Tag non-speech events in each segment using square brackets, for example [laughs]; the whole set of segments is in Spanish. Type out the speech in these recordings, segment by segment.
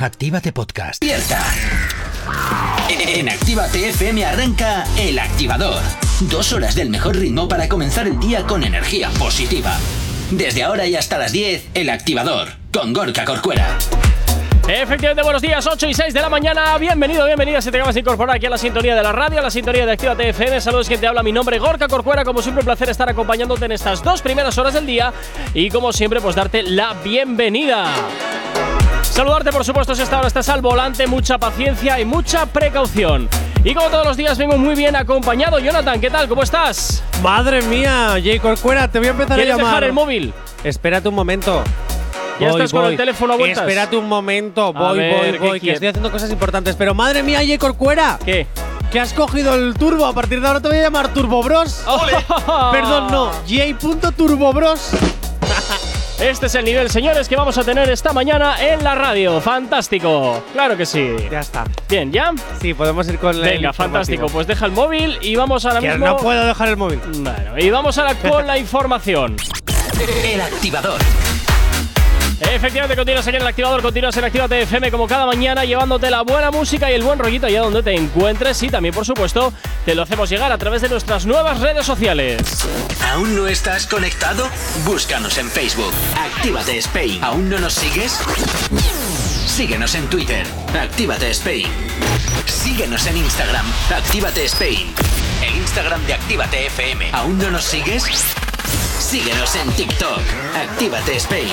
Actívate Podcast. Despierta. En Actívate FM arranca El Activador. Dos horas del mejor ritmo para comenzar el día con energía positiva. Desde ahora y hasta las 10, El Activador, con Gorka Corcuera. Efectivamente, buenos días, 8 y 6 de la mañana. Bienvenido, bienvenida si te acabas de incorporar aquí a la sintonía de la radio, a la sintonía de Actívate FM. Saludos, quien te habla. Mi nombre Gorka Corcuera. Como siempre, un placer estar acompañándote en estas dos primeras horas del día. Y como siempre, pues darte la bienvenida. Saludarte, por supuesto, si hasta ahora estás al volante, mucha paciencia y mucha precaución. Y como todos los días, vengo muy bien acompañado. Jonathan, ¿qué tal? ¿Cómo estás? Madre mía, Jay Corcuera, te voy a empezar a ¿Quieres llamar. dejar el móvil? Espérate un momento. Ya Voy, estás con el teléfono a vueltas. Espérate un momento, voy, ver, voy, ¿qué voy, que estoy haciendo cosas importantes. Pero madre mía, Jay Corcuera, ¿Qué? que has cogido el turbo. A partir de ahora te voy a llamar Turbo Bros. [laughs] Perdón, no, J.Turbo Bros. Este es el nivel, señores, que vamos a tener esta mañana en la radio. Fantástico. Claro que sí. Ya está. Bien, ¿ya? Sí, podemos ir con el Venga, fantástico. Pues deja el móvil y vamos ahora Que mismo. no puedo dejar el móvil. Bueno, y vamos ahora con [laughs] la información. El Activador. Efectivamente, continúas aquí el activador, continúas en Actívate FM como cada mañana, llevándote la buena música y el buen rollito allá donde te encuentres. Y también, por supuesto, te lo hacemos llegar a través de nuestras nuevas redes sociales. ¿Aún no estás conectado? Búscanos en Facebook. Actívate Spain. ¿Aún no nos sigues? Síguenos en Twitter. Actívate Spain. Síguenos en Instagram. Actívate Spain. El Instagram de Actívate FM. ¿Aún no nos sigues? Síguenos en TikTok. Actívate Spain.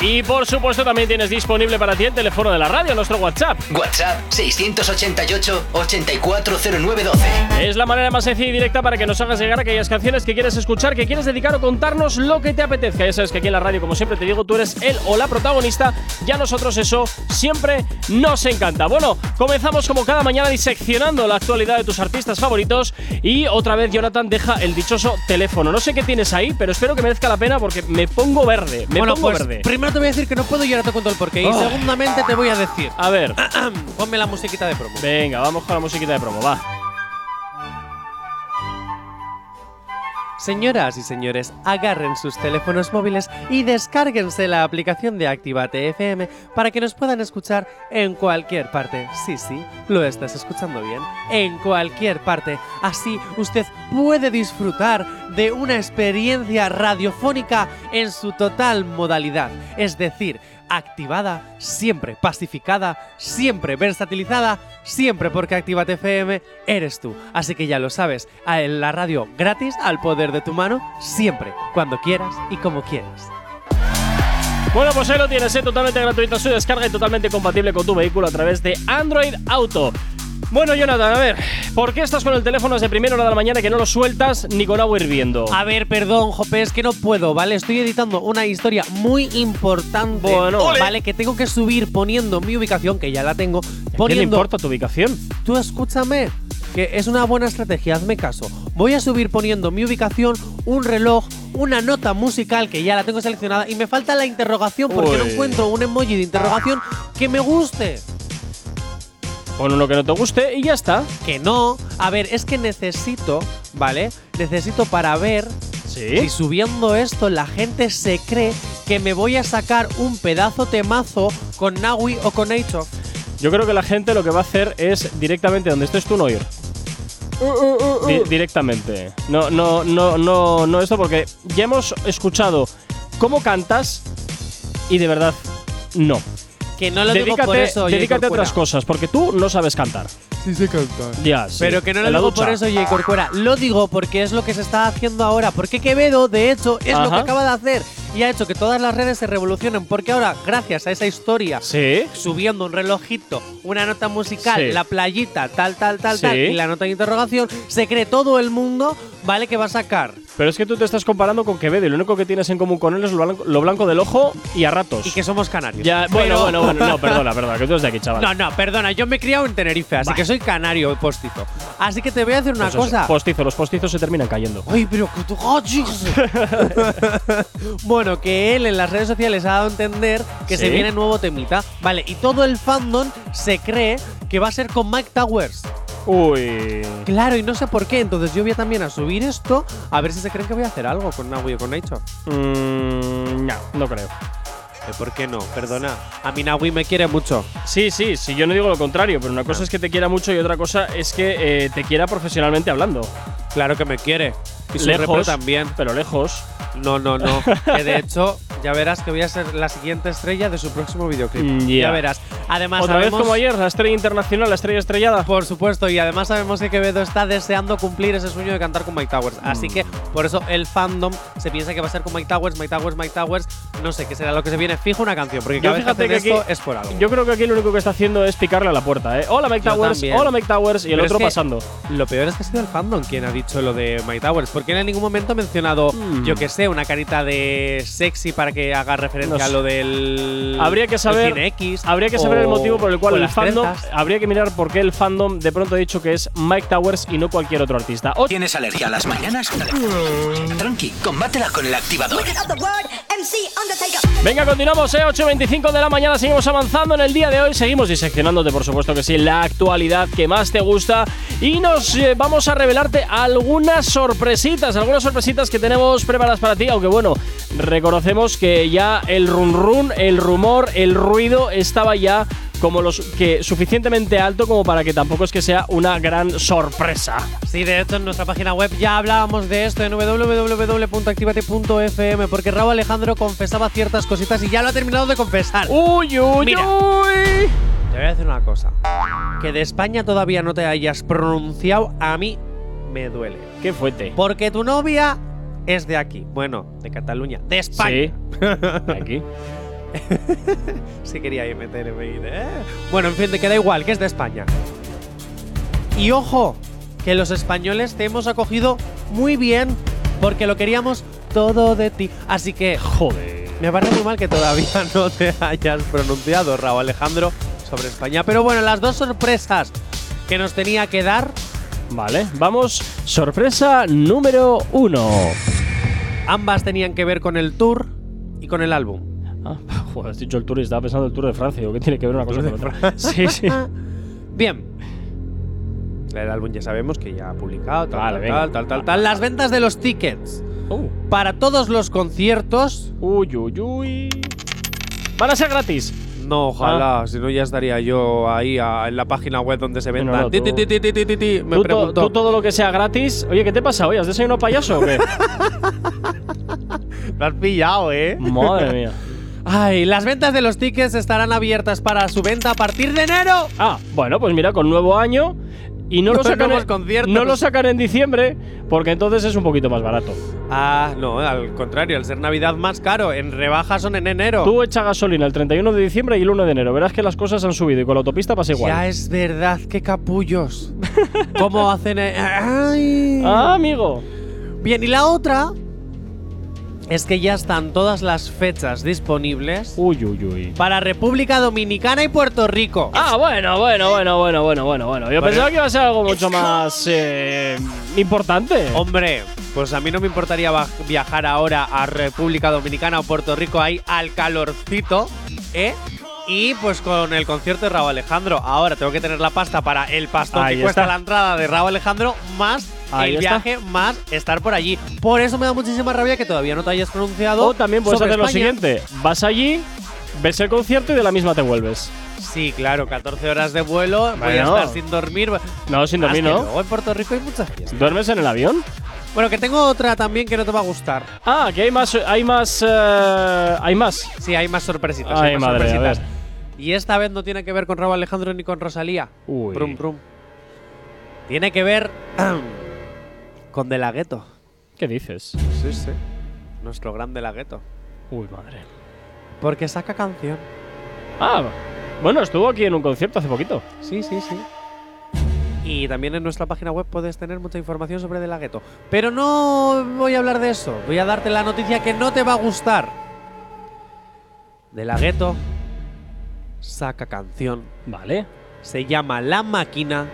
Y por supuesto, también tienes disponible para ti el teléfono de la radio, nuestro WhatsApp. WhatsApp 688-840912. Es la manera más sencilla y directa para que nos hagas llegar aquellas canciones que quieres escuchar, que quieres dedicar o contarnos lo que te apetezca. Ya sabes que aquí en la radio, como siempre te digo, tú eres el o la protagonista y a nosotros eso siempre nos encanta. Bueno, comenzamos como cada mañana diseccionando la actualidad de tus artistas favoritos y otra vez Jonathan deja el dichoso teléfono. No sé qué tienes ahí, pero espero que merezca la pena porque me pongo verde. Me bueno, pongo pues verde. primero te voy a decir que no puedo ahora te cuento el porqué. Y Oh. segundamente te voy a decir. A ver, Ponme la musiquita de promo. venga, vamos con la musiquita de promo, va. Señoras y señores, agarren sus teléfonos móviles y descárguense la aplicación de Actívate FM para que nos puedan escuchar en cualquier parte. Sí, sí, lo estás escuchando bien. En cualquier parte. Así usted puede disfrutar de una experiencia radiofónica en su total modalidad. Es decir, activada, siempre pacificada, siempre versatilizada, siempre porque Actívate FM eres tú. Así que ya lo sabes, a la radio gratis al poder de tu mano, siempre, cuando quieras y como quieras. Bueno, pues ahí lo tienes, ¿eh? totalmente gratuita su descarga y totalmente compatible con tu vehículo a través de Android Auto. Bueno, Jonathan, a ver, ¿por qué estás con el teléfono desde primera hora de la mañana que no lo sueltas ni con agua hirviendo? A ver, perdón, Jope, es que no puedo, ¿vale? Estoy editando una historia muy importante, Bueno. ¡Ole! ¿vale? Que tengo que subir poniendo mi ubicación, que ya la tengo, ¿A quién le poniendo importa tu ubicación? Tú escúchame, que es una buena estrategia, hazme caso. Voy a subir poniendo mi ubicación, un reloj, una nota musical que ya la tengo seleccionada y me falta la interrogación porque no encuentro un emoji de interrogación que me guste. Pon uno que no te guste y ya está. Que no. A ver, es que necesito, ¿vale? Necesito para ver si ¿Sí? subiendo esto la gente se cree que me voy a sacar un pedazo temazo con Nawi o con Nature. Yo creo que la gente lo que va a hacer es directamente donde estés tú no ir. Di- directamente. No, no, no, no, no esto porque ya hemos escuchado cómo cantas y de verdad no. Que no lo digo dedícate por eso, dedícate a otras cosas porque tú no sabes cantar. Sí sé cantar. Ya, sí. Pero que no lo digo ducha. por eso, Jay Corcuera. Lo digo porque es lo que se está haciendo ahora. Porque Quevedo, de hecho, es lo que Ajá. acaba de hacer. Y ha hecho que todas las redes se revolucionen. Porque ahora, gracias a esa historia, Sí. subiendo un relojito, una nota musical, Sí. la playita, tal, tal, tal, Sí. tal, y la nota de interrogación, se cree todo el mundo, ¿vale? Que va a sacar. Pero es que tú te estás comparando con Quevedo y lo único que tienes en común con él es lo blanco, lo blanco del ojo y a ratos. Y que somos canarios. ya, bueno, bueno, bueno, no, perdona, perdona, que tú eres de aquí, chaval. [laughs] No, no, perdona, yo me he criado en Tenerife, así Bah. que soy canario postizo. Así que te voy a decir una Pues cosa. Postizo, los postizos se terminan cayendo. Ay, pero que tú. ¡Ah, chicos! [laughs] bueno, que él en las redes sociales ha dado a entender que ¿Sí? se viene nuevo temita. Vale, y todo el fandom se cree que va a ser con Mike Towers. Uy. Claro, y no sé por qué. Entonces yo voy a también a subir esto a ver si se creen que voy a hacer algo con Naui o con Nature. Mm, no, no creo. Eh, ¿Por qué no? Perdona. A mí Naui me quiere mucho. Sí, sí, sí, yo no digo lo contrario, pero una cosa es que te quiera mucho y otra cosa es que eh, te quiera profesionalmente hablando. Claro que me quiere. Y su lejos también. Pero lejos. No, no, no. [laughs] que de hecho, ya verás que voy a ser la siguiente estrella de su próximo videoclip. Mm, Ya ya. verás. Además, Otra vez como ayer, la estrella internacional, la estrella estrellada. Por supuesto, y además sabemos que Quevedo está deseando cumplir ese sueño de cantar con Mike Towers. Así que por eso el fandom se piensa que va a ser con Mike Towers, Mike Towers, Mike Towers. No sé qué será lo que se viene. Fijo una canción, porque Yo cada vez que fíjate que esto aquí- es por algo. Yo creo que aquí lo único que está haciendo es picarle a la puerta, ¿eh? Hola Mike Yo Towers, también. hola Mike Towers y el Pero es otro que pasando. Lo peor es que ha sido el fandom quien ha dicho lo de Mike Towers, porque en ningún momento ha mencionado, Mm. yo que sé, una carita de sexy para que haga referencia No sé. a lo del. Habría que saber- X, Habría que saber el motivo por el cual el fandom. trenzas. Habría que mirar por qué el fandom de pronto ha dicho que es Mike Towers y no cualquier otro artista. O- ¿Tienes alergia a las mañanas? Tranqui, combátela con el activador. Venga, continuamos, ¿eh? 8.25 de la mañana, seguimos avanzando en el día de hoy, seguimos diseccionándote, por supuesto que sí, la actualidad que más te gusta y nos eh, vamos a revelarte algunas sorpresitas, algunas sorpresitas que tenemos preparadas para ti, aunque bueno, reconocemos que ya el run run, el rumor, el ruido estaba ya como los que suficientemente alto como para que tampoco es que sea una gran sorpresa. Sí, de hecho en nuestra página web ya hablábamos de esto en www.activate.fm porque Raúl Alejandro confesaba ciertas cositas y ya lo ha terminado de confesar. Uy, uy, Mira. uy. Te voy a decir una cosa. Que de España todavía no te hayas pronunciado, a mí me duele. Qué fuerte. Porque tu novia es de aquí. Bueno, de Cataluña. De España. Sí. Aquí. [laughs] Sí quería ahí meterme ¿eh? Bueno, en fin, te queda igual, que es de España. Y ojo, que los españoles te hemos acogido muy bien, porque lo queríamos todo de ti. Así que Joder. me parece muy mal que todavía [laughs] no te hayas pronunciado, Raúl Alejandro, sobre España. Pero bueno, las dos sorpresas que nos tenía que dar, Vale, vamos. Sorpresa número uno. ambas tenían que ver con el tour y con el álbum. Ah, [laughs] joder, has dicho el tour y estaba pensando el tour de Francia. ¿o ¿Qué tiene que ver una cosa con otra? Sí, sí. [laughs] Bien. El álbum ya sabemos que ya ha publicado, tal, Vale, tal, venga. tal, tal, tal, tal. Las ventas de los tickets Uh. para todos los conciertos. Uy, uy, uy. Van a ser gratis. No, ojalá, si no ya estaría yo ahí a- en la página web donde se vendan. no, Ti, tú- ti, ti, ti, ti, ti, ti. Me tú, to- pregunto. tú todo lo que sea gratis. Oye, ¿qué te pasa hoy? ¿Has desayunado payaso o qué? [laughs] Lo has pillado, ¿eh? Madre mía. Ay, las ventas de los tickets estarán abiertas para su venta a partir de enero. Ah, bueno, pues mira, con nuevo año. Y no lo [laughs] sacan, en, conciertos. no lo sacan en diciembre, porque entonces es un poquito más barato. Ah, no, al contrario, al ser Navidad más caro, en rebajas son en enero. Tú echa gasolina el 31 de diciembre y el 1 de enero. Verás que las cosas han subido y con la autopista pasa igual. Ya es verdad, qué capullos. [laughs] ¿Cómo hacen? eh? Ay. Ah, amigo. Bien, y la otra es que ya están todas las fechas disponibles Uy, uy, uy. para República Dominicana y Puerto Rico. Ah, bueno, bueno, bueno, bueno, bueno, bueno, bueno. Yo Bueno. pensaba que iba a ser algo mucho más eh, importante. Hombre, pues a mí no me importaría viajar ahora a República Dominicana o Puerto Rico ahí al calorcito, ¿eh? Y pues con el concierto de Raúl Alejandro. Ahora tengo que tener la pasta para el pastón Ahí que cuesta está. la entrada de Raúl Alejandro, más Ahí el está. viaje, más estar por allí. Por eso me da muchísima rabia que todavía no te hayas pronunciado. O también puedes sobre hacer lo siguiente: vas allí, ves el concierto y de la misma te vuelves. Sí, claro, 14 horas de vuelo, voy a Bueno. estar sin dormir. No, sin Más dormir, que ¿no? Luego en Puerto Rico hay muchas fiestas. ¿Duermes en el avión? Bueno, que tengo otra también que no te va a gustar. Ah, que hay más. Hay más. eh, hay más. Sí, hay más sorpresitas. Ay, hay más madre, a sorpresitas. Y esta vez no tiene que ver con Raúl Alejandro ni con Rosalía. Uy. Brum, brum. Tiene que ver [clears throat] con De La Ghetto. ¿Qué dices? Sí, sí. Nuestro gran De La Ghetto. Uy, madre. Porque saca canción. Ah, bueno, estuvo aquí en un concierto hace poquito. Sí, sí, sí. Y también en nuestra página web puedes tener mucha información sobre De La Ghetto. Pero no voy a hablar de eso. Voy a darte la noticia que no te va a gustar. De La Ghetto saca canción. Vale. Se llama La Máquina.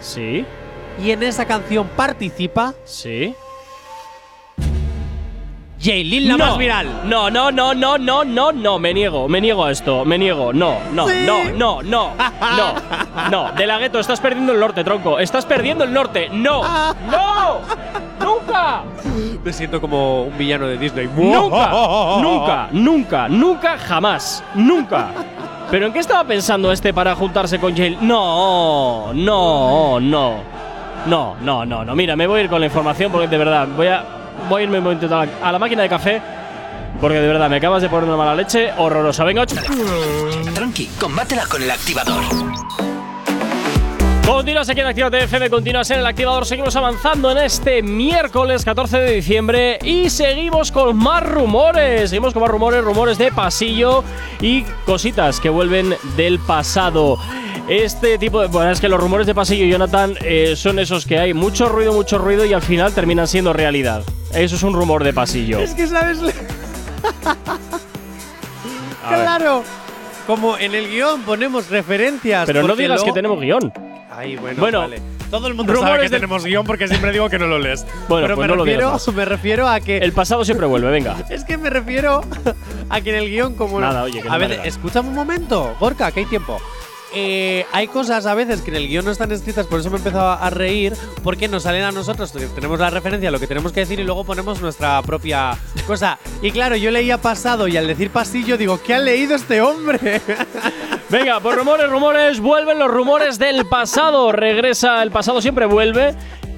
Jaylin la no, más viral. No, no, no, no, no, no, no, me niego, me niego a esto, me niego, no, no, Sí. no, no, no, no, no, de la gueto, estás perdiendo el norte, tronco, estás perdiendo el norte, no, no, nunca, Me siento como un villano de Disney. nunca, nunca, nunca, nunca, jamás, nunca. ¿Pero en qué estaba pensando este para juntarse con Jail? No, no, no, no, no, no, no, mira, me voy a ir con la información porque de verdad, voy a, voy a irme un momentito a la, a la máquina de café. Porque de verdad me acabas de poner una mala leche horrorosa. Venga, ocho. Tranqui, combátela con el activador. Continúas aquí en Actívate FM, continúas en el activador. Seguimos avanzando en este miércoles 14 de diciembre y seguimos con más rumores. Seguimos con más rumores, rumores de pasillo y cositas que vuelven del pasado. Este tipo de. Bueno, es que los rumores de pasillo, Jonathan, eh, son esos que hay mucho ruido, mucho ruido y al final terminan siendo realidad. Eso es un rumor de pasillo. Es que sabes. [laughs] [laughs] Claro. Como en el guion ponemos referencias. Pero no digas que luego- tenemos guion. Ay, bueno, Bueno, vale. Todo el mundo rumores sabe que tenemos guion porque siempre digo que no lo lees. [laughs] Bueno, Pero pues me, no lo refiero, más. me refiero a que. El pasado siempre vuelve, venga. es que me refiero a que en el guion, como. Nada, oye, que no a me ver, escúchame un momento, Gorka, que hay tiempo. Eh, hay cosas a veces que en el guion no están escritas, por eso me he empezado a reír, porque nos salen a nosotros, tenemos la referencia lo que tenemos que decir y luego ponemos nuestra propia cosa. Y claro, yo leía pasado y al decir pasillo digo, ¿qué ha leído este hombre? [laughs] Venga, pues rumores, rumores, vuelven los rumores del pasado. Regresa, el pasado siempre vuelve.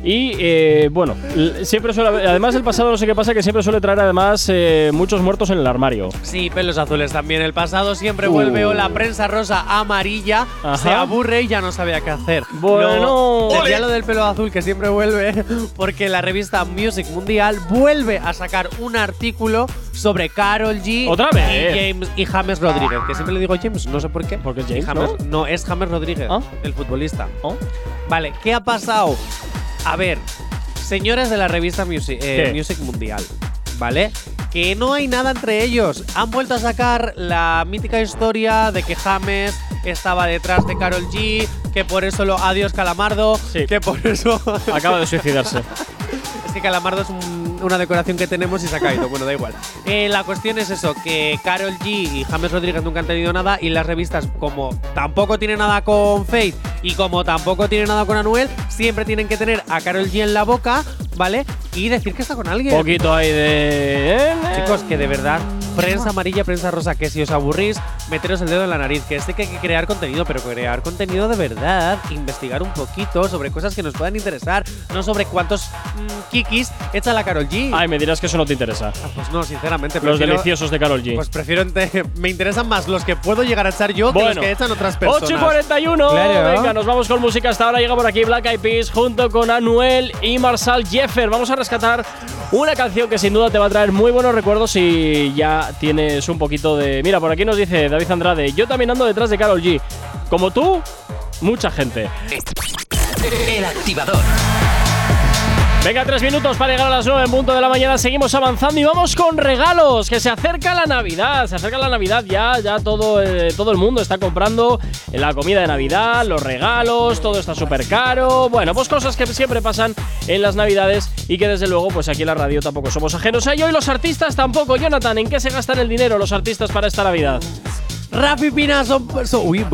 Y eh, bueno, siempre suele haber- además el pasado no sé qué pasa, que siempre suele traer además eh, muchos muertos en el armario. Sí, pelos azules también. El pasado siempre Uh. vuelve o la prensa rosa amarilla Ajá. se aburre y ya no sabe a qué hacer. Bueno. Lo- decía lo del pelo azul que siempre vuelve [laughs] porque la revista Music Mundial vuelve a sacar un artículo sobre Carol G ¿Otra y vez? James y James Rodríguez, que siempre le digo James, no sé por qué. Porque es Y James, ¿no? es James Rodríguez, Ah. el futbolista. ¿Oh? Vale, ¿qué ha pasado? A ver, señores de la revista Music, eh. Music Mundial, ¿vale? Que no hay nada entre ellos. Han vuelto a sacar la mítica historia de que James estaba detrás de Carol G, que por eso lo. Adiós, Calamardo. Sí. Que por eso. Acaba de suicidarse. [laughs] Es que Calamardo es un- una decoración que tenemos y se ha caído. Bueno, da igual. Eh, la cuestión es eso, que Carol G y James Rodríguez nunca han tenido nada y las revistas, como tampoco tienen nada con Faith y como tampoco tienen nada con Anuel, siempre tienen que tener a Carol G en la boca, ¿vale? Y decir que está con alguien. Poquito ahí de. Chicos, que de verdad, prensa amarilla, prensa rosa, que si os aburrís, meteros el dedo en la nariz, que este que hay que crear contenido, pero crear contenido de verdad, investigar un poquito sobre cosas que nos puedan interesar, no sobre cuántos mm, kikis echa la Carol G. Ay, me dirás que eso no te interesa. Ah, pues no, sinceramente. Los prefiero- deliciosos de Carol G. Pues prefiero. [laughs] me interesan más los que puedo llegar a echar yo que los Bueno. que echan otras personas. 8 y 41. Claro. Venga, nos vamos con música. Hasta ahora llega por aquí Black Eyed Peas junto con Anuel y Marshall Jeffer. Vamos a rescatar una canción que sin duda te va a traer muy buenos recuerdos si ya tienes un poquito de. Mira, por aquí nos dice David Andrade. Yo también ando detrás de Carol G. Como tú, mucha gente. El activador. Venga, tres minutos para llegar a las 9 en punto de la mañana. Seguimos avanzando y vamos con regalos. Que se acerca la Navidad. Se acerca la Navidad ya. Ya todo, eh, todo el mundo está comprando la comida de Navidad, los regalos. Todo está súper caro. Bueno, pues cosas que siempre pasan en las Navidades y que desde luego, pues aquí en la radio tampoco somos ajenos a ello. Y los artistas tampoco. Jonathan, ¿en qué se gastan el dinero los artistas para esta Navidad? Rafi Pina, so- uy,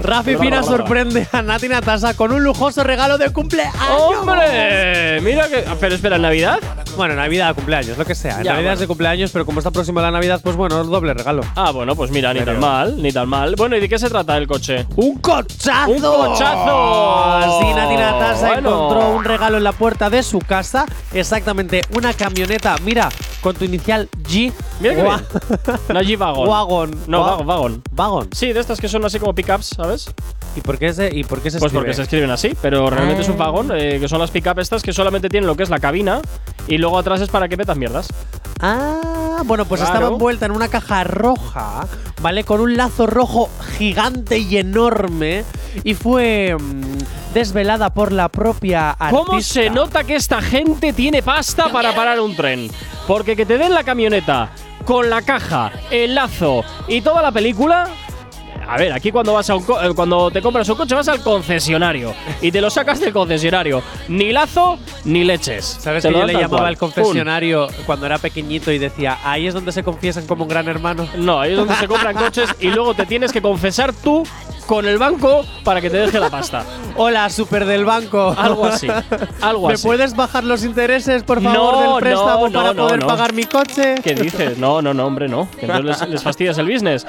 Rafi Pina sorprende a Nati Natasa con un lujoso regalo de cumpleaños. ¡Hombre! Mira que. Pero espera, ¿en Navidad? Bueno, Navidad, cumpleaños, lo que sea. En Ya, Navidad es de cumpleaños, pero como está próxima la Navidad, pues bueno, doble regalo. Ah, bueno, pues mira, ni Pero- tan mal, ni tan mal. Bueno, ¿y de qué se trata el coche? ¡Un cochazo! ¡Un cochazo! Así Nati Natasa Bueno. encontró un regalo en la puerta de su casa. Exactamente, una camioneta, mira, con tu inicial G. Mira Gua- bien. Una G-Wagon. [laughs] Wagon. No, Wa- wagon. Wagon. Sí, de estas que son así como pickups, ¿sabes? ¿Y por qué se, y por qué se Pues escribe? porque se escriben así, pero realmente es un Ah. vagón, eh, que son las pickups estas que solamente tienen lo que es la cabina y luego atrás es para que metas mierdas. Ah, bueno, pues Claro. estaba envuelta en una caja roja, ¿vale? Con un lazo rojo gigante y enorme. Y fue mm, desvelada por la propia artista. ¿Cómo se nota que esta gente tiene pasta para parar un tren? Porque que te den la camioneta con la caja, el lazo y toda la película. a ver, aquí cuando vas a un co- eh, cuando te compras un coche vas al concesionario y te lo sacas del concesionario. Ni lazo ni leches. ¿Sabes Te que yo le llamaba al confesionario cuando era pequeñito y decía, ahí es donde se confiesan como un gran hermano? No, ahí es donde se compran coches y luego te tienes que confesar tú con el banco para que te deje la pasta. Hola, super del banco. Algo así. Algo ¿Me así. puedes bajar los intereses, por favor, No, del préstamo no, para no, poder pagar mi coche? ¿Qué dices? No, no, no, hombre, no. Que entonces les, les fastidias el business.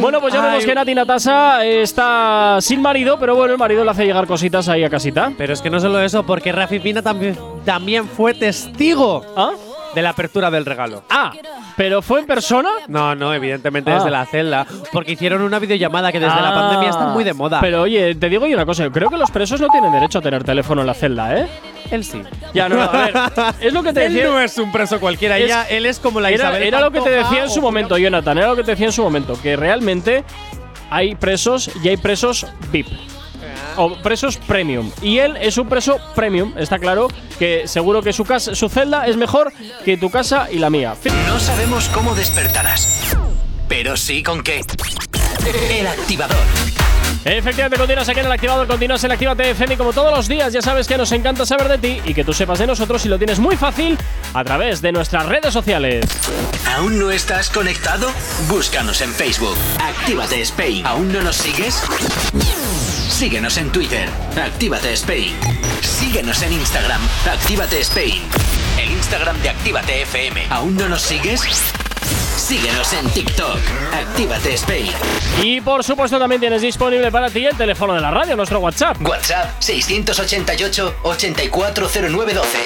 Bueno, pues ya Ay. vemos que Nati Natasa está sin marido, pero bueno, el marido le hace llegar cositas ahí a casita. Pero es que no solo eso, porque Rafi Pina también, también fue testigo ¿Ah? De la apertura del regalo. Ah, pero fue en persona. No, no, evidentemente Ah. desde la celda, porque hicieron una videollamada que desde la Ah, pandemia está muy de moda. Pero oye, te digo yo una cosa, yo creo que los presos no tienen derecho a tener teléfono en la celda, ¿eh? él sí. Ya, no, no, a ver, es lo que te [laughs] él decía. no es un preso cualquiera, Es- ella- él es como la Era, Isabel era lo que te Pantoja decía en su momento, Jonathan, era lo que te decía en su momento, que realmente hay presos y hay presos VIP. O presos premium. Y él es un preso premium, está claro, que seguro que su, casa, su celda es mejor que tu casa y la mía. No sabemos cómo despertarás, pero sí con qué. El activador. Efectivamente, continúas aquí en el activador, continúas en Actívate FM y como todos los días ya sabes que nos encanta saber de ti y que tú sepas de nosotros y lo tienes muy fácil a través de nuestras redes sociales. ¿Aún no estás conectado? Búscanos en Facebook. Actívate Spain. ¿Aún no nos sigues? Síguenos en Twitter. Actívate Spain. Síguenos en Instagram. Actívate Spain. El Instagram de Actívate FM. ¿Aún no nos sigues? Síguenos en TikTok. Actívate Spain. Y por supuesto también tienes disponible para ti el teléfono de la radio, nuestro WhatsApp. WhatsApp 688 840912.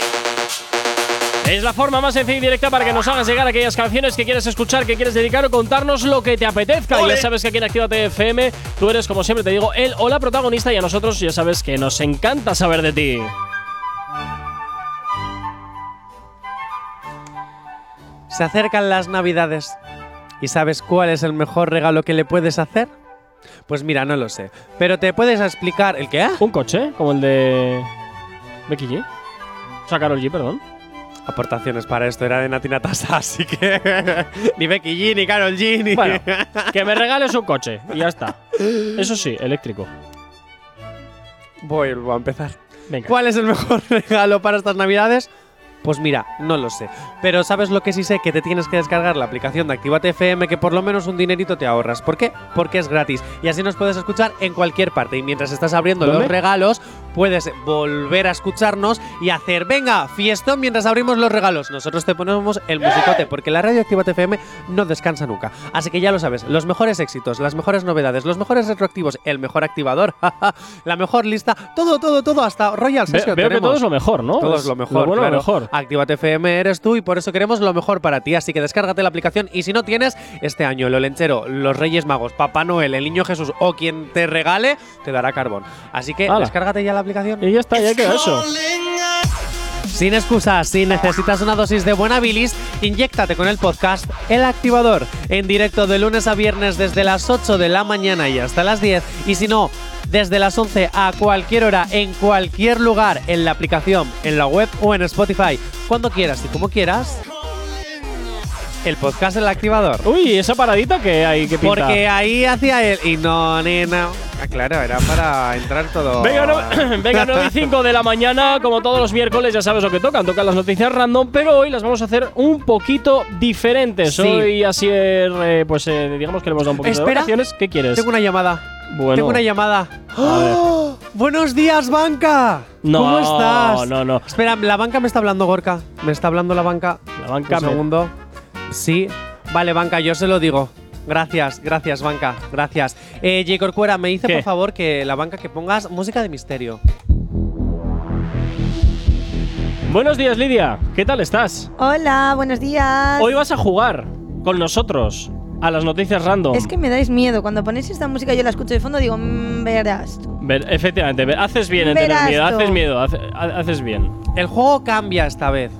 Es la forma más sencilla y directa para que nos hagas llegar aquellas canciones que quieres escuchar, que quieres dedicar o contarnos lo que te apetezca. Y ya sabes que aquí en Actívate FM tú eres, como siempre te digo, el o la protagonista y a nosotros ya sabes que nos encanta saber de ti. Se acercan las navidades. ¿Y sabes cuál es el mejor regalo que le puedes hacer? Pues mira, no lo sé. Pero te puedes explicar el qué? Un coche, como el de Becky G. O sea, Karol G, perdón. Aportaciones para esto era de Natina Tasa, [laughs] así que [laughs] ni Becky G, ni Carol G, ni. Bueno, [laughs] que me regales un coche y ya está. Eso sí, eléctrico. Voy a empezar. Venga. ¿Cuál es el mejor regalo para estas navidades? Pues mira, no lo sé. Pero ¿sabes lo que sí sé? Que te tienes que descargar la aplicación de Activate FM que por lo menos un dinerito te ahorras. ¿Por qué? Porque es gratis. Y así nos puedes escuchar en cualquier parte. Y mientras estás abriendo ¿Dónde? los regalos, puedes volver a escucharnos y hacer, venga, fiestón mientras abrimos los regalos. Nosotros te ponemos el musicote porque la radio Activate FM no descansa nunca. Así que ya lo sabes, los mejores éxitos, las mejores novedades, los mejores retroactivos, el mejor activador, [laughs] la mejor lista, todo, todo, todo, hasta Royal Ve- Session veo que todo es lo mejor, ¿no? Todo es lo mejor. bueno, claro. lo mejor. Actívate FM eres tú y por eso queremos lo mejor para ti. Así que descárgate la aplicación y si no tienes, este año el Olenchero, los Reyes Magos, Papá Noel, el Niño Jesús o quien te regale, te dará carbón. Así que descárgate ya la aplicación. Y ya está, ya queda eso. Sin excusas, si necesitas una dosis de buena bilis, inyéctate con el podcast El Activador, en directo de lunes a viernes desde las 8 de la mañana y hasta las 10. Y si no, desde las 11 a cualquier hora, en cualquier lugar, en la aplicación, en la web o en Spotify, cuando quieras y como quieras. El podcast El Activador. Uy, esa paradita que hay que pintar. Porque ahí hacía él. Y no, nena. Ah, claro, era para entrar todo. Venga, no, [clears throat] venga, 9 y 5 de la mañana, como todos los miércoles, ya sabes lo que tocan, tocan las noticias random, pero hoy las vamos a hacer un poquito diferentes. Sí. Hoy así, eh, pues eh, digamos que le hemos dado un poquito Espera. de vacaciones. ¿Qué quieres? Tengo una llamada. Bueno. Tengo una llamada. ¡Oh! ¡Buenos días, banca! No, ¿Cómo estás? no, no. Espera, la banca me está hablando, Gorka. Me está hablando la banca. La banca Un me- segundo. Sí. Vale, banca, yo se lo digo. Gracias, gracias, banca. Gracias. Eh, J. Corcuera, me dice ¿Qué? por favor que la banca que pongas música de misterio. Buenos días, Lidia. ¿Qué tal estás? Hola, buenos días. Hoy vas a jugar con nosotros a las noticias random. Es que me dais miedo. Cuando ponéis esta música yo la escucho de fondo digo, mmm, verás tú. Ver- efectivamente, ver- haces bien en tener Verás miedo, haces miedo, hace- ha- haces bien. El juego cambia esta vez.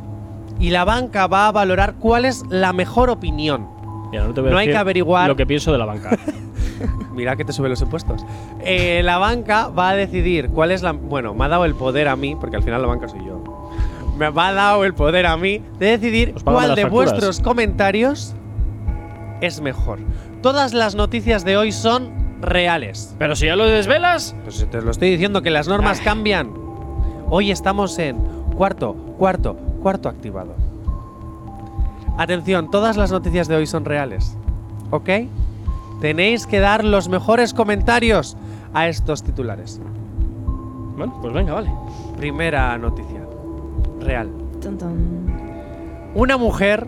Y la banca va a valorar cuál es la mejor opinión. Mira, no, te voy a No hay que averiguar- lo que pienso de la banca. [laughs] Mira que te sube los impuestos. Eh, la banca va a decidir cuál es la. Bueno, me ha dado el poder a mí, porque al final la banca soy yo. Me ha dado el poder a mí de decidir cuál de facturas. vuestros comentarios es mejor. Todas las noticias de hoy son reales. Pero si ya lo desvelas. Pues te lo estoy diciendo que las normas cambian. Hoy estamos en cuarto, cuarto, cuarto activado. Atención, todas las noticias de hoy son reales. ¿Ok? Tenéis que dar los mejores comentarios a estos titulares. Bueno, pues venga, vale. Primera noticia. Real. Una mujer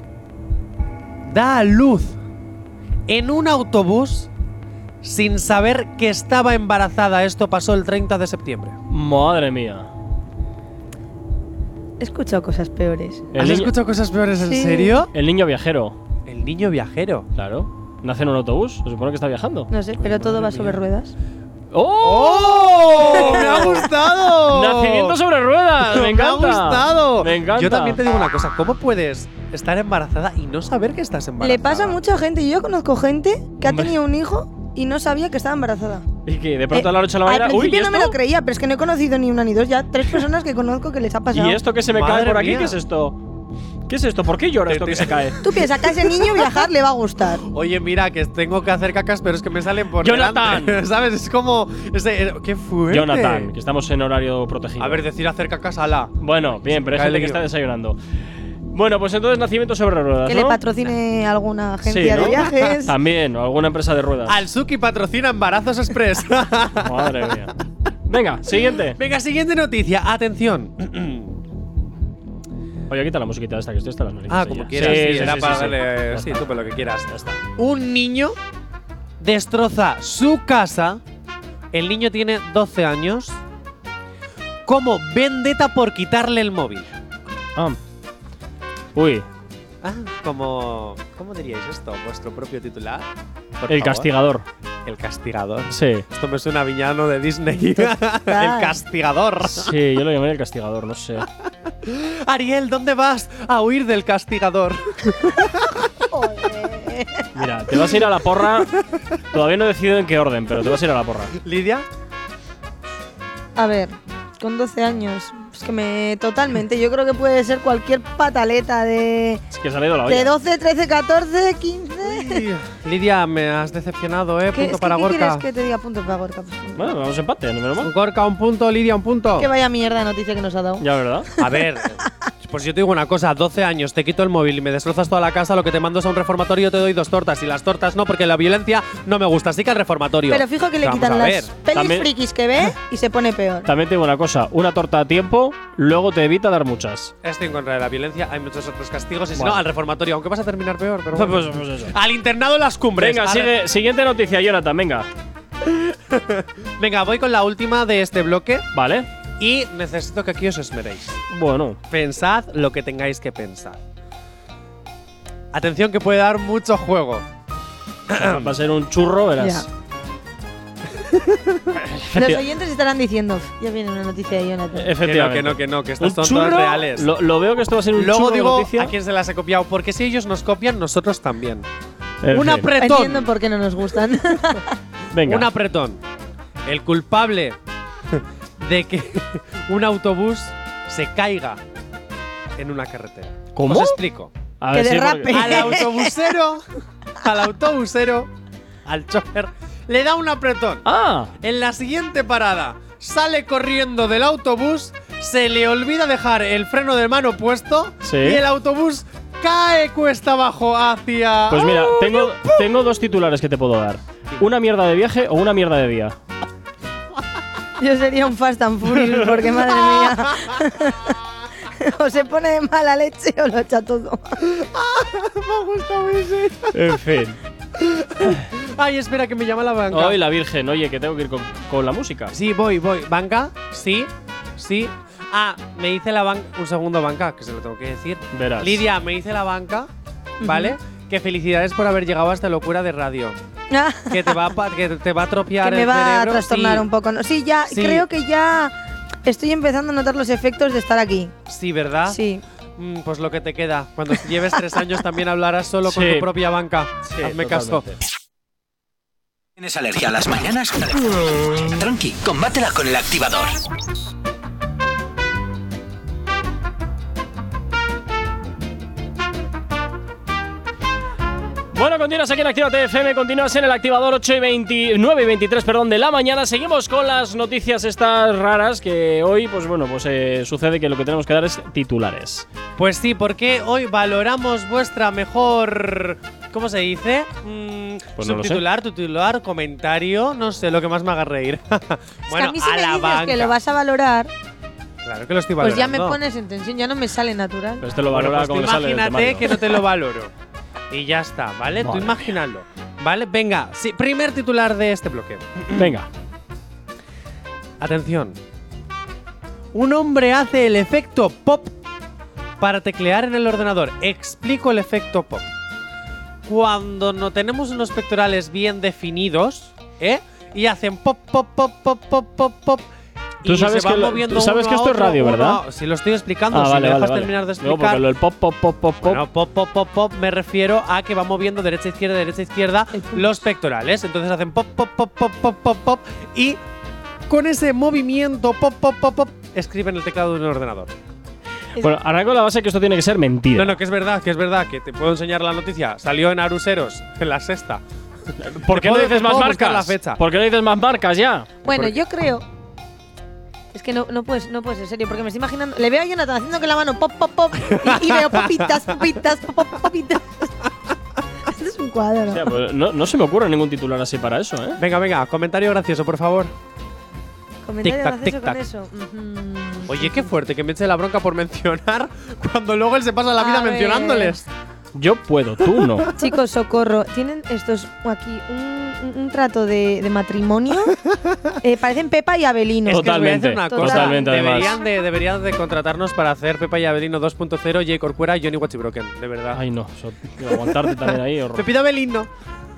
da a luz en un autobús sin saber que estaba embarazada. Esto pasó el 30 de septiembre. Madre mía. He escuchado cosas peores. El ¿Has niño- escuchado cosas peores en Sí. serio? El niño viajero. El niño viajero. Claro. Nace en un autobús. Se supone que está viajando. No sé, pero todo va sobre ruedas. ¡Oh! ¡Me ha gustado! Nacimiento sobre ruedas. [laughs] Me encanta. Me ha gustado. Me encanta. Yo también te digo una cosa. ¿Cómo puedes estar embarazada y no saber que estás embarazada? Le pasa a mucha gente. Yo conozco gente que ha Hombre. tenido un hijo y no sabía que estaba embarazada. Y que de pronto Eh, a la noche a la Al mañana. Uy, ¿y principio no me lo creía, pero es que no he conocido ni una ni dos. Ya tres personas que conozco que les ha pasado. ¿Y esto que se me cae Madre por aquí? mía. ¿Qué es esto? ¿Qué es esto? ¿Por qué llora esto que se cae? Tú piensas que a ese niño viajar le va a gustar. Oye, mira, que tengo que hacer cacas, pero es que me salen por Jonathan. delante. [laughs] ¿Sabes? Es como… ese- eh, ¿Qué fue? Jonathan, que estamos en horario protegido. A ver, decir hacer cacas a la… Bueno, bien, pero hay Cae gente que está desayunando. Bueno, pues entonces nacimiento sobre ruedas. Que ¿no? le patrocine alguna agencia Sí, ¿no? de viajes. También, o alguna empresa de ruedas. Alzuki patrocina embarazos express. [laughs] Madre mía. Venga, siguiente. Venga, siguiente noticia. Atención. Oye, quita la musiquita esta, que estoy hasta las narices. Ah, como ya. quieras. Sí, era sí, para sí. darle. Tú, lo que quieras. Ya está. Un niño destroza su casa. El niño tiene 12 años. Como vendetta por quitarle el móvil. Ah. Uy, Ah, como. ¿Cómo diríais esto? ¿Vuestro propio titular? Por el favor. castigador. El castigador. Sí. Esto me suena a villano de Disney. [laughs] el castigador. Sí, yo lo llamé el castigador, no sé. [laughs] Ariel, ¿dónde vas? A huir del castigador. [laughs] Mira, te vas a ir a la porra. Todavía no he decidido en qué orden, pero te vas a ir a la porra. Lidia. A ver, con 12 años. Es que me. Totalmente. Yo creo que puede ser cualquier pataleta de. Es que se ha ido la De olla. 12, 13, 14, 15. Lidia, me has decepcionado, ¿eh? ¿Qué, Punto es que, para ¿qué Gorka. quieres que te diga punto para Gorka? Bueno, vamos a empate, no menos mal. Gorka, un punto. Lidia, un punto. Que vaya mierda de noticia que nos ha dado. Ya, ¿verdad? A ver, [laughs] pues yo te digo una cosa, 12 años, te quito el móvil y me destrozas toda la casa, lo que te mando es a un reformatorio, te doy dos tortas. Y las tortas no, porque la violencia no me gusta, así que al reformatorio. Pero fijo que le Vamos quitan a las pelis También- frikis que ve [laughs] y se pone peor. También te digo una cosa: una torta a tiempo, luego te evita dar muchas. Estoy en contra de la violencia, hay muchos otros castigos y si Bueno. no, al reformatorio, aunque vas a terminar peor, pero Pues, bueno. pues- pues eso. Al internado las cumbres. Venga, sigue, siguiente noticia, Jonathan, venga. [laughs] Venga, voy con la última de este bloque Vale. Y necesito que aquí os esmeréis. Bueno, Pensad lo que tengáis que pensar. Atención que puede dar mucho juego. va a ser un churro, verás. [laughs] Los oyentes estarán diciendo, "Uf, ya viene una noticia de Jonathan. Que no, Efectivamente. que no, que no, que estas son churro, todas reales. Lo, lo veo que esto va a ser un Luego churro de digo noticia. a quién se las he copiado, porque si ellos nos copian, nosotros también. En Un fin. apretón. Entiendo por qué no nos gustan. Venga. Un apretón. El culpable [laughs] de que [laughs] un autobús se caiga en una carretera. ¿Cómo? Os explico. A que sí, derrape. porque- Al autobusero, [laughs] al autobusero, al chofer, le da un apretón. Ah, En la siguiente parada, sale corriendo del autobús, se le olvida dejar el freno de mano puesto Sí. y el autobús cae cuesta abajo hacia. pues mira, ¡Oh, tengo, tengo dos titulares que te puedo dar. Una mierda de viaje o una mierda de día. [laughs] Yo sería un Fast and Furious [laughs] porque madre mía. [laughs] o se pone de mala leche o lo echa todo. Me gusta ese. En fin. Ay, espera, que me llama la banca. Hoy la Virgen, oye, que tengo que ir con, con la música. Sí, voy, voy. ¿Banca? Sí, sí. Ah, me dice la banca. Un segundo, banca, que se lo tengo que decir. Verás. Lidia, me dice la banca, ¿vale? Que felicidades por haber llegado a esta locura de radio. Que te va a, que te va a que tropiar me el va a trastornar sí, un poco. ¿no? Sí, ya, Sí. creo que ya estoy empezando a notar los efectos de estar aquí. Sí, ¿verdad? Sí. Mm, pues lo que te queda. Cuando lleves tres años también hablarás solo con tu propia banca. Sí, Hazme caso. ¿Tienes alergia a las mañanas? Tranqui, combátela con el activador. Bueno, Continúas aquí en Actívate FM, continúas en el activador 8 y 29 y 23 perdón, de la mañana. Seguimos con las noticias estas raras que hoy, pues bueno, pues eh, sucede que lo que tenemos que dar es titulares. Pues sí, porque hoy valoramos vuestra mejor. ¿Cómo se dice? Mm, Pues no lo sé. subtitular, titular, comentario, no sé, lo que más me haga reír. [laughs] Es bueno, que a mí si a me la dices banca. que lo vas a valorar, Claro que lo estoy pues valorando. ya me pones en tensión, ya no me sale natural. Pero este lo Bueno, valora pues como tú le sale imagínate que no te lo valoro. [laughs] Y ya está, ¿vale? Tú Vale. imagínalo. ¿Vale? Venga, sí, primer titular de este bloque. [clears throat] Venga. Atención. Un hombre hace el efecto pop para teclear en el ordenador. Explico el efecto pop. Cuando no tenemos unos pectorales bien definidos, ¿eh? Y hacen pop, pop, pop, pop, pop, pop, pop. Tú y sabes se que moviendo tú sabes uno que a esto es otro, radio, uno ¿verdad? a- Si lo estoy explicando, Ah, si vale, me dejas vale. terminar de No, explicar. porque lo del pop, pop, pop, pop, pop. Bueno, pop, pop, pop, pop, me refiero a que va moviendo derecha, izquierda, derecha, izquierda los pectorales. Entonces hacen pop, pop, pop, pop, pop, pop, pop. Y con ese movimiento pop, pop, pop, pop, escriben el teclado de un ordenador. Bueno, arranco la base que esto tiene que ser mentira. No, no, que es verdad, que es verdad, que te puedo enseñar la noticia. Salió en Aruseros, en la sexta. ¿Por qué no puedo- dices más puedo buscar marcas? la fecha. ¿Por qué no dices más marcas ya? Bueno, yo creo. Es que no, no puedes, no puedes, en serio, porque me estoy imaginando. Le veo a Jonathan haciendo con la mano pop, pop, pop. Y, y veo popitas, popitas, pop, pop, popitas. [laughs] Esto es un cuadro. O sea, pues no, no se me ocurre ningún titular así para eso, ¿eh? Venga, venga, comentario gracioso, por favor. Comentario tic-tac, gracioso con tic-tac. eso. Ujú. Oye, qué fuerte que me eche la bronca por mencionar cuando luego él se pasa la vida A ver. mencionándoles. Yo puedo, tú no. [laughs] Chicos, socorro. Tienen estos aquí un, trato de, de matrimonio. [laughs] Eh, parecen Pepa y Abelino. Es que os voy a Totalmente, decir una cosa. totalmente, además. deberían, de, deberían de contratarnos para hacer Pepa y Abelino 2.0, J. Corcuera y Johnny Watchybroken, de verdad. Ay, no. eso- aguantarte también ahí, horror. Pepito Abelino.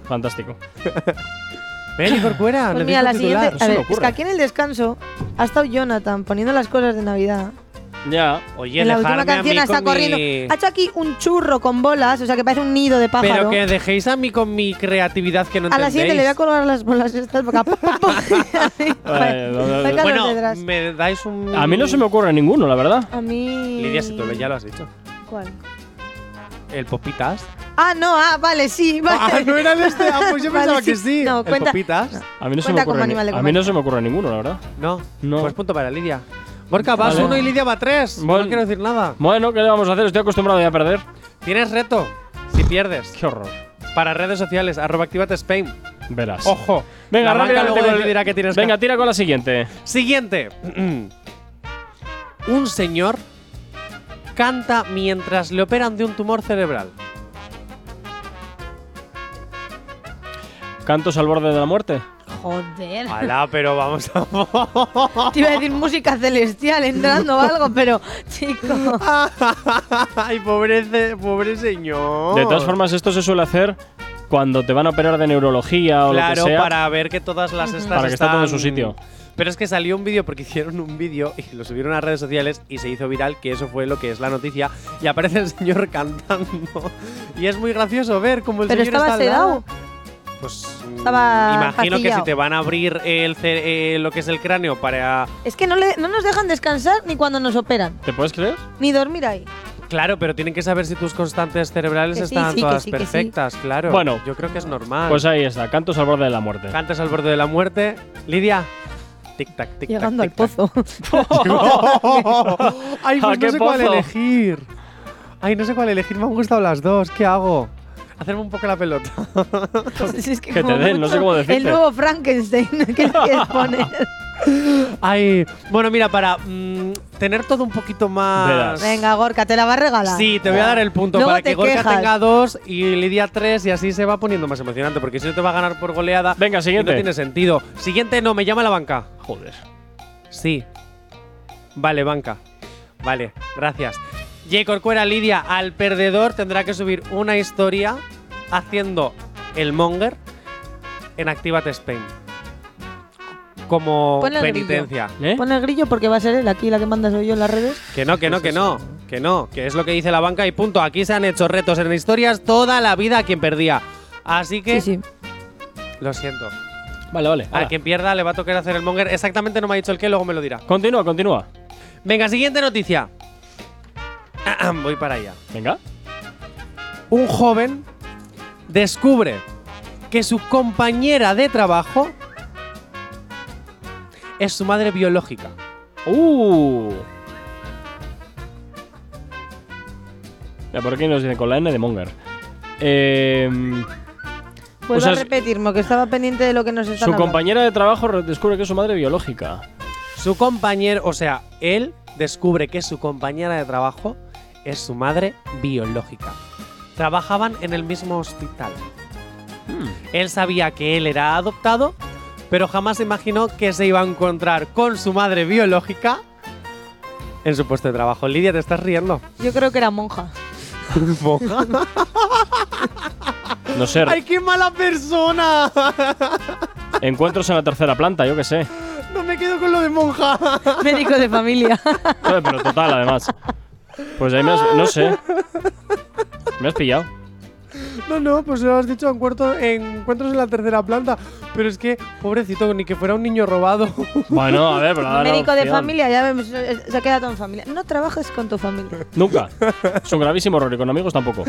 Fantástico. [laughs] Ven, Corcuera, Pues mira, la siguiente. A ver, es que aquí en el descanso ha estado Jonathan poniendo las cosas de Navidad. Ya. Oye, en la última canción está corriendo. mi- Ha hecho aquí un churro con bolas, o sea que parece un nido de pájaro. Pero que dejéis a mí con mi creatividad que no a la siguiente le voy a entendéis. colgar las bolas estas porque [laughs] Vale, Bueno, me dais un. A mí no se me ocurre ninguno, la verdad. A mí. Lidia, si tú ya lo has dicho. ¿Cuál? El Popitas. Ah, no, ah, vale, sí, vale. Ah, no era de este. Ah, pues yo Vale, pensaba sí. que sí. No, el cuenta- Popitas. no. A mí no se me ocurre. a mí no se me ocurre ninguno, la verdad. No. No. Pues punto para Lidia. Borca, vas Vale. uno y Lidia va tres. Bueno. No quiero decir nada. Bueno, ¿qué le vamos a hacer? Estoy acostumbrado ya a perder. Tienes reto. Si pierdes. Qué horror. Para redes sociales, arroba activate Spain. Verás. Ojo. Venga, la banca rápidamente luego con el- decidirá que tienes que Venga, tira con la siguiente. Siguiente. [clears throat] un señor canta mientras le operan de un tumor cerebral. ¿Cantos al borde de la muerte? Joder. Alá, pero vamos a. [laughs] Te iba a decir música celestial entrando o algo, pero, chico. [laughs] Ay, pobre, pobre señor. De todas formas, esto se suele hacer cuando te van a operar de neurología o claro, lo que sea. para ver que todas las estas Para que está todo en su están- sitio. Pero es que salió un vídeo porque hicieron un vídeo y lo subieron a redes sociales y se hizo viral, que eso fue lo que es la noticia. Y aparece el señor [laughs] cantando. Y es muy gracioso ver cómo el Pero señor estaba está al lado. Pues Estaba imagino que si te van a abrir el eh, lo que es el cráneo para. Es que no, le, no nos dejan descansar ni cuando nos operan, ¿Te puedes creer? ni dormir ahí. Claro, pero tienen que saber si tus constantes cerebrales Que sí, están sí, todas sí, que sí. perfectas, claro. Bueno. yo creo que es normal. Pues ahí está, cantos al borde de la muerte. Cantas al borde de la muerte. Lidia. Tic tac, tic tac. Llegando al tic, tac. pozo. [laughs] [laughs] Ay, ¿A pues qué no sé cuál elegir. Ay, no sé cuál elegir. Me han gustado las dos. ¿Qué hago? Hacerme un poco la pelota. [laughs] Es que Que te den, no sé cómo decirte. El nuevo Frankenstein que quieres [laughs] poner. Ay, bueno, mira, para mm, tener todo un poquito más. Verás. Venga, Gorka, te la va a regalar. Sí, te voy a dar el punto Luego para que Gorka quejas. tenga dos y Lidia tres y así se va poniendo más emocionante porque si no te va a ganar por goleada. Venga, siguiente. No tiene sentido. Siguiente, no, me llama la banca. Joder. Sí. Vale, banca. Vale, gracias. J. Corcuera Lidia, al perdedor tendrá que subir una historia haciendo el monger en Activate Spain. Como Ponle el grillo. penitencia. ¿Eh? Pon el grillo porque va a ser él aquí la que manda soy yo en las redes. Que no, que no, que no. Que no, que es lo que dice la banca y punto. Aquí se han hecho retos en historias toda la vida a quien perdía. Así que, Sí, sí. lo siento. Vale, vale. A quien pierda le va a tocar hacer el monger. Exactamente no me ha dicho el qué, luego me lo dirá. Continúa, continúa. Venga, siguiente noticia. Voy para allá. Venga. Un joven descubre que su compañera de trabajo es su madre biológica. ¡Uh! Ya, por aquí nos dicen con la N de Monger. Eh, Vuelvo O sea, a repetirme, que estaba pendiente de lo que nos están su hablando. compañera de trabajo re- descubre que es su madre biológica. Su compañero, o sea, él descubre que su compañera de trabajo es su madre biológica. Trabajaban en el mismo hospital. Hmm. Él sabía que él era adoptado, pero jamás imaginó que se iba a encontrar con su madre biológica en su puesto de trabajo. Lidia, ¿te estás riendo? Yo creo que era monja. [laughs] [laughs] No sé, ¡Ay, qué mala persona! [laughs] encuentros en la tercera planta, yo qué sé. No me quedo con lo de monja. Médico de familia. Pero total, además. Pues ahí me has, no sé. Me has pillado. No, no, pues lo has dicho encuentros, encuentros en la tercera planta. Pero es que, pobrecito, ni que fuera un niño robado. Bueno, a ver, pero ahora Médico de opción. familia, ya vemos, se queda todo en familia. No trabajes con tu familia. Nunca. Es un gravísimo error y con amigos tampoco.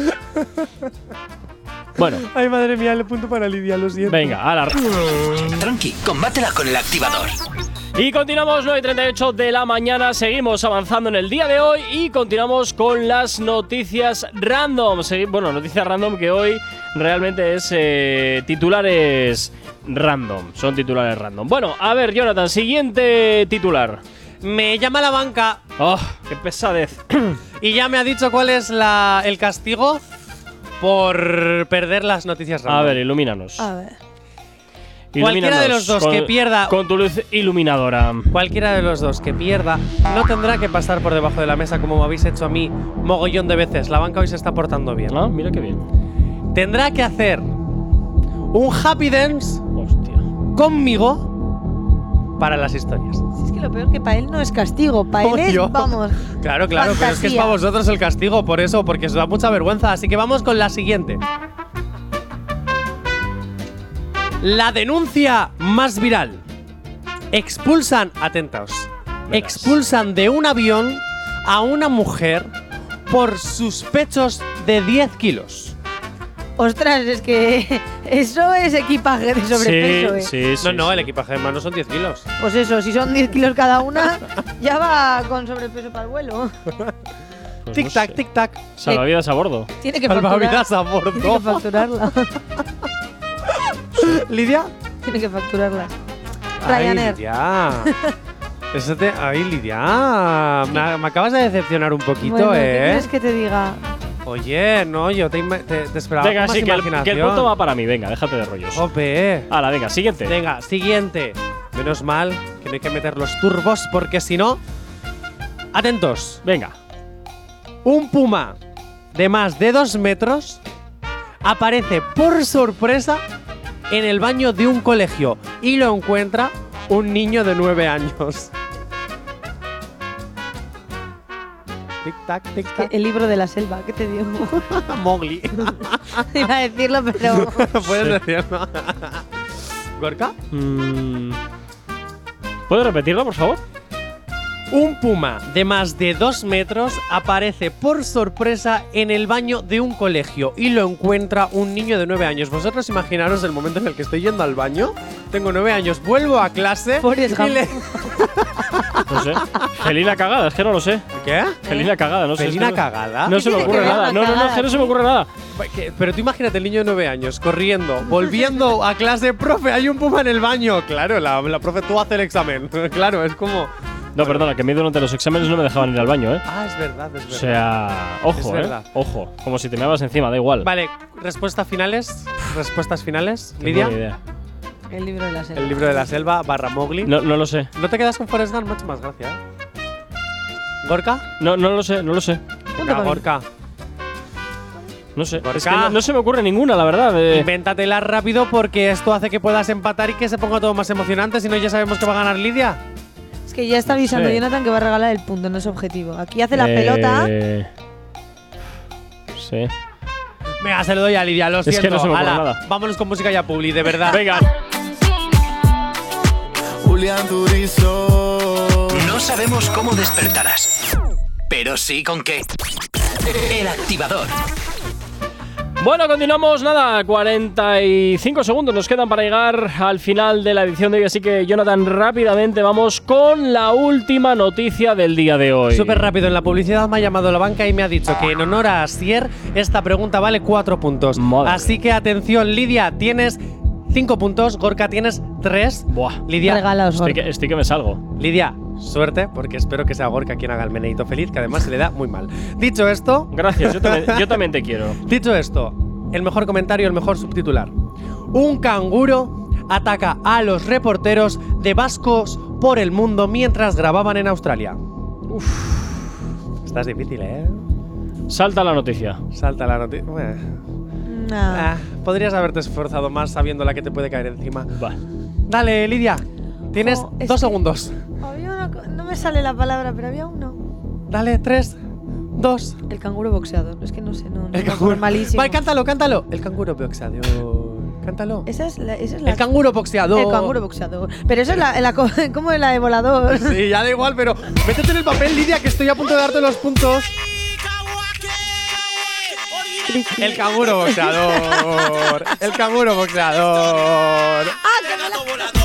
Bueno, Ay, madre mía, le punto para Lidia, lo siento. venga, a la. Tranqui, combátela con el activador. Y continuamos 9 y 38 de la mañana, seguimos avanzando en el día de hoy y continuamos con las noticias random. Bueno, noticias random que hoy realmente es eh, titulares random, son titulares random. Bueno, a ver, Jonathan, siguiente titular. Me llama la banca ¡Oh, qué pesadez! [clears throat] y ya me ha dicho cuál es la, el castigo por perder las noticias A random. ver, ilumínanos. A ver. Cualquiera de los dos con- que pierda- Con tu luz iluminadora. Cualquiera de los dos que pierda no tendrá que pasar por debajo de la mesa como me habéis hecho a mí mogollón de veces. La banca hoy se está portando bien. Ah, mira qué bien. Tendrá que hacer un happy dance Hostia. conmigo para las historias. Si es que lo peor que para él no es castigo, para él es, vamos. Claro, claro, pero es que es Fantasía. para vosotros el castigo, por eso, porque os da mucha vergüenza. Así que vamos con la siguiente. La denuncia más viral. Expulsan, atentos, Verás. expulsan de un avión a una mujer por sus pechos de 10 kilos. Ostras, es que [laughs] eso es equipaje de sobrepeso, sí, eh. sí, sí. no, no, sí. el equipaje de mano son 10 kilos. Pues eso, si son 10 kilos cada una, [laughs] ya va con sobrepeso para el vuelo. Pues tic no tac, sé. tic tac. Salvavidas a bordo. Tiene que facturar. Salvavidas a Tiene que bordo. facturarla. [laughs] [laughs] Lidia. Tiene que facturarlas. Ay, Ryanair. Lidia. [laughs] Eso te- Ay, Lidia. Me, me acabas de decepcionar un poquito, Bueno, ¿qué ¿eh? quieres que te diga? Oye, no, yo te, te, te esperaba Venga, con más sí, que el, imaginación. que el punto va para mí. Venga, déjate de rollos. Jope. Hala, venga, siguiente. Venga, siguiente. Menos mal que no hay que meter los turbos porque si no... Atentos. Venga. Un puma de más de dos metros aparece por sorpresa en el baño de un colegio y lo encuentra un niño de nueve años. Tic tac, tic tac. El libro de la selva, ¿qué te digo? [laughs] Mowgli. [laughs] Iba a decirlo, pero. [laughs] Puedes decirlo. ¿Gorka? Mm, ¿Puedes repetirlo, por favor? Un puma de más de dos metros aparece por sorpresa en el baño de un colegio y lo encuentra un niño de nueve años. Vosotros imaginaros el momento en el que estoy yendo al baño. Tengo nueve años, vuelvo a clase [laughs] Forrest y le- [laughs] No sé. Felina cagada, es que no lo sé. ¿Qué? Felina cagada, no sé. es que ¿Felina cagada? No ¿Qué se me ocurre nada. No, no, no, es que no se me ocurre nada. ¿Qué? Pero tú imagínate el niño de nueve años corriendo, volviendo a clase, profe, hay un puma en el baño. Claro, la, la profe, tú haces el examen. [laughs] claro, es como. No, perdona, que a mí durante los exámenes no me dejaban ir al baño, ¿eh? Ah, es verdad, es O verdad. sea, ojo, Es ¿eh? Ojo. Como si te meabas encima, da igual. Vale, respuestas finales. Respuestas finales. Tengo Lidia. ni idea. El libro de la selva. El libro de la selva barra Mowgli. No, No, no lo sé. te quedas con Forrest Gump, mucho más gracia. ¿eh? ¿Gorka? No, no lo sé, no lo sé. Venga. Gorka. No sé. Gorka. Es que no, no se me ocurre ninguna, la verdad. eh. Invéntatela rápido porque esto hace que puedas empatar y que se ponga todo más emocionante. Si no, ya sabemos que va a ganar Lidia. Que ya está avisando Sí. Jonathan que va a regalar el punto, no es objetivo. Aquí hace la Eh, pelota. Sí. Venga, se lo doy a Lidia, lo Es que siento. no se me ocurre Hala, nada. Vámonos con música ya, Publi, de verdad. Venga. Julián Turizo. No sabemos cómo despertarás, pero sí con qué. El activador. Bueno, continuamos, nada, 45 segundos nos quedan para llegar al final de la edición de hoy, así que Jonathan, rápidamente vamos con la última noticia del día de hoy. Súper rápido, en la publicidad me ha llamado la banca y me ha dicho que en honor a Asier, esta pregunta vale cuatro puntos. Madre Así que atención, Lidia, tienes cinco puntos, Gorka tienes tres. Buah. Lidia, Regalaos, Estoy que, estoy que me salgo. Lidia, suerte, porque espero que sea Gorka quien haga el meneito feliz, que además se le da muy mal. Dicho esto, Gracias, yo también, yo también te quiero. [laughs] dicho esto, el mejor comentario, el mejor subtitular. Un canguro ataca a los reporteros de vascos por el mundo mientras grababan en Australia. Uf. Esta es difícil, ¿eh? Salta la noticia. Salta la noticia. No. Ah, podrías haberte esforzado más sabiendo la que te puede caer encima. Va. Dale, Lidia. Tienes es dos que- segundos. Había una no me sale la palabra, pero había uno. Dale, tres, dos. El canguro boxeador. Es que no sé, no. El canguro. malísimo. Vale, cántalo, cántalo. El canguro boxeador. Cántalo. Esa es la. Esa es la El canguro boxeador. El canguro boxeador. Pero eso es la, la co- [laughs] como la de volador. Sí, ya da igual, pero métete en el papel, Lidia, que estoy a punto de darte los puntos. El canguro boxeador. El canguro boxeador.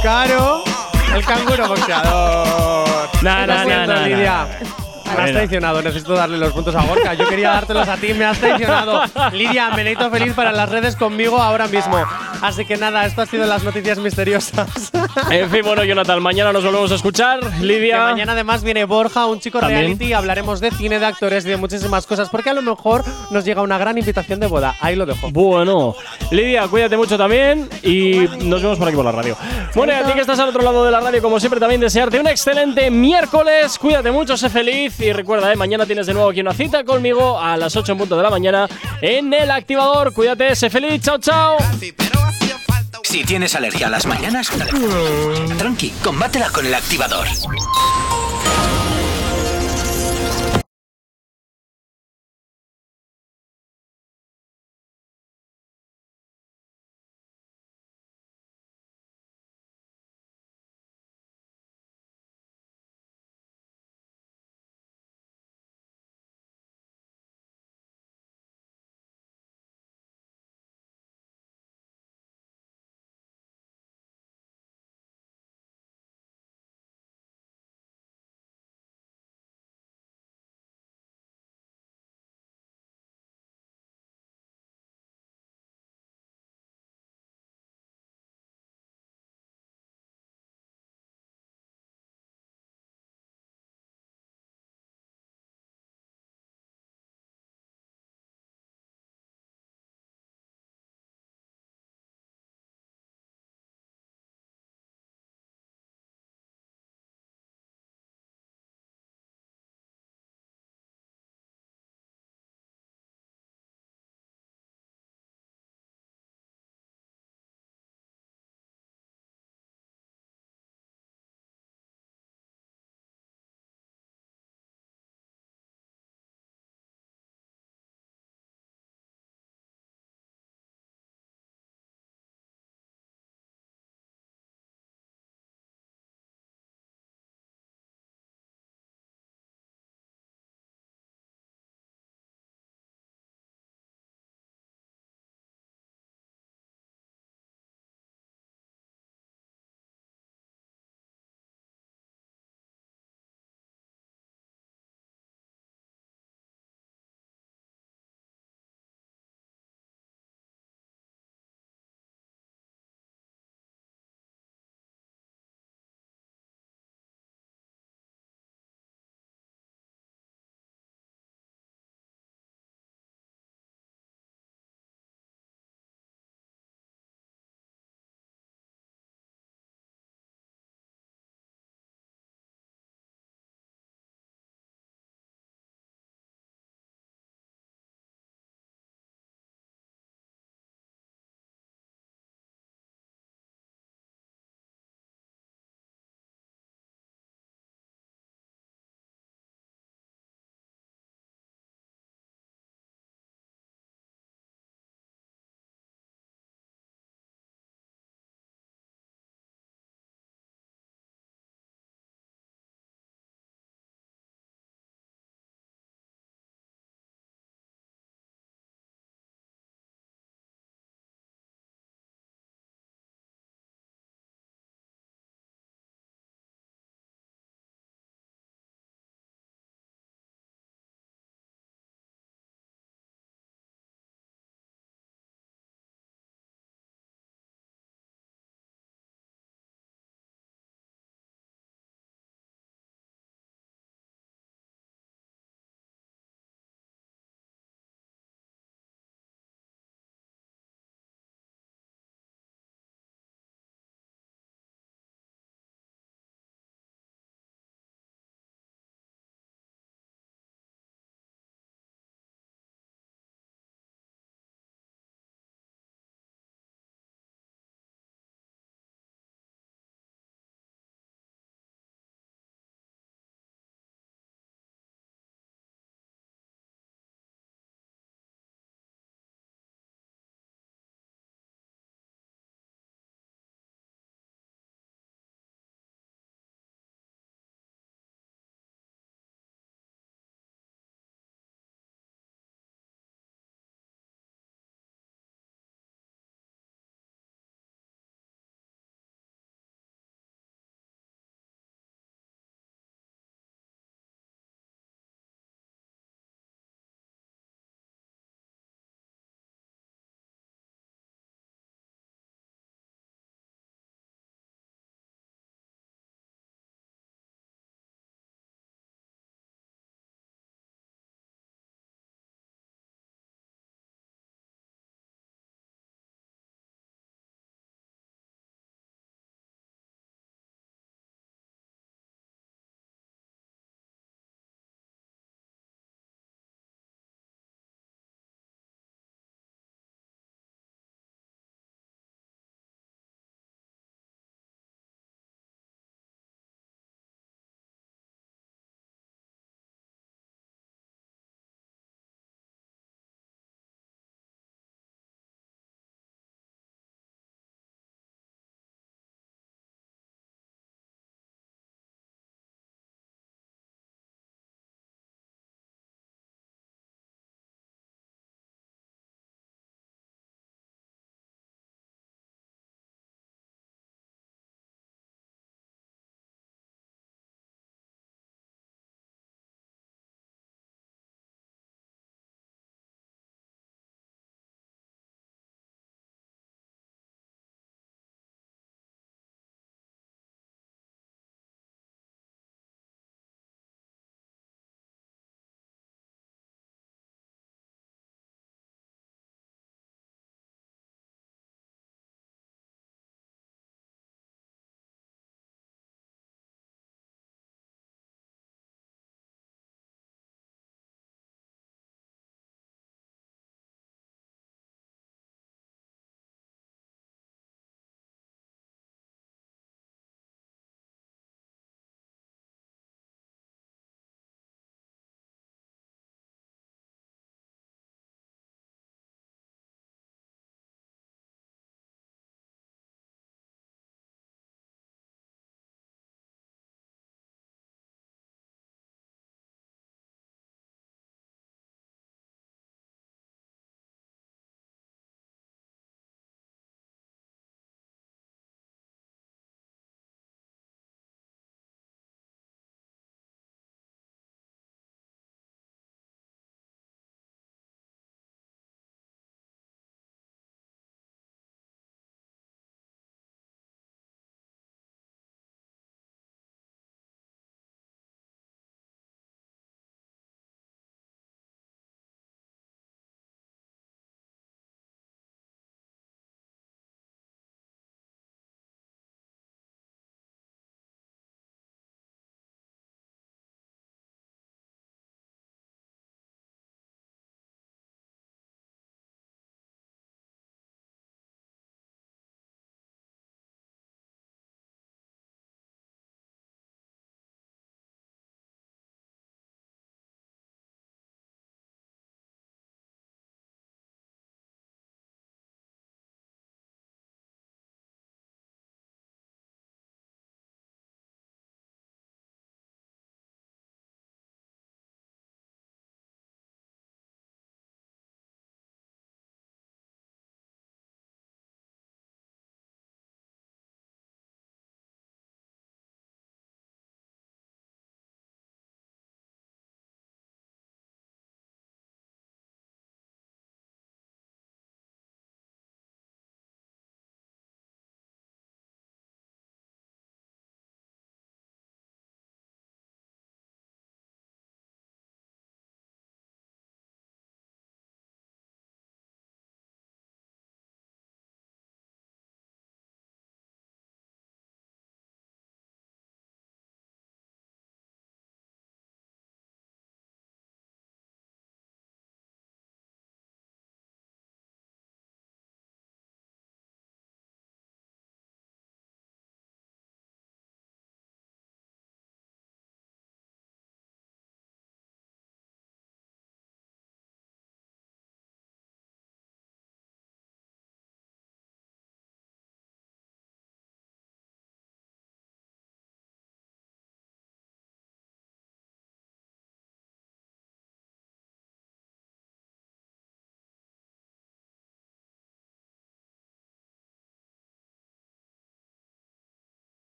Claro. El canguro boxeador. Na, na, Lidia. Me has traicionado, necesito darle los puntos a Gorka. Yo quería dártelos a ti, me has traicionado. Lidia, meneito feliz para las redes conmigo ahora mismo. Así que nada, esto ha sido las noticias misteriosas. En fin, bueno, Jonathan, mañana nos volvemos a escuchar. Que Lidia. mañana además viene Borja, un chico También. reality, hablaremos de cine, de actores y de muchísimas cosas, porque a lo mejor nos llega una gran invitación de boda. Ahí lo dejo. Bueno, Lidia, cuídate mucho también y nos vemos por aquí por la radio. Bueno, y a ti que estás al otro lado de la radio, como siempre, también desearte un excelente miércoles. Cuídate mucho, sé feliz y recuerda, eh, mañana tienes de nuevo aquí una cita conmigo a las 8 en punto de la mañana en el activador. Cuídate, sé feliz, chao, chao. Si tienes alergia a las mañanas, tranqui, combátela con el activador.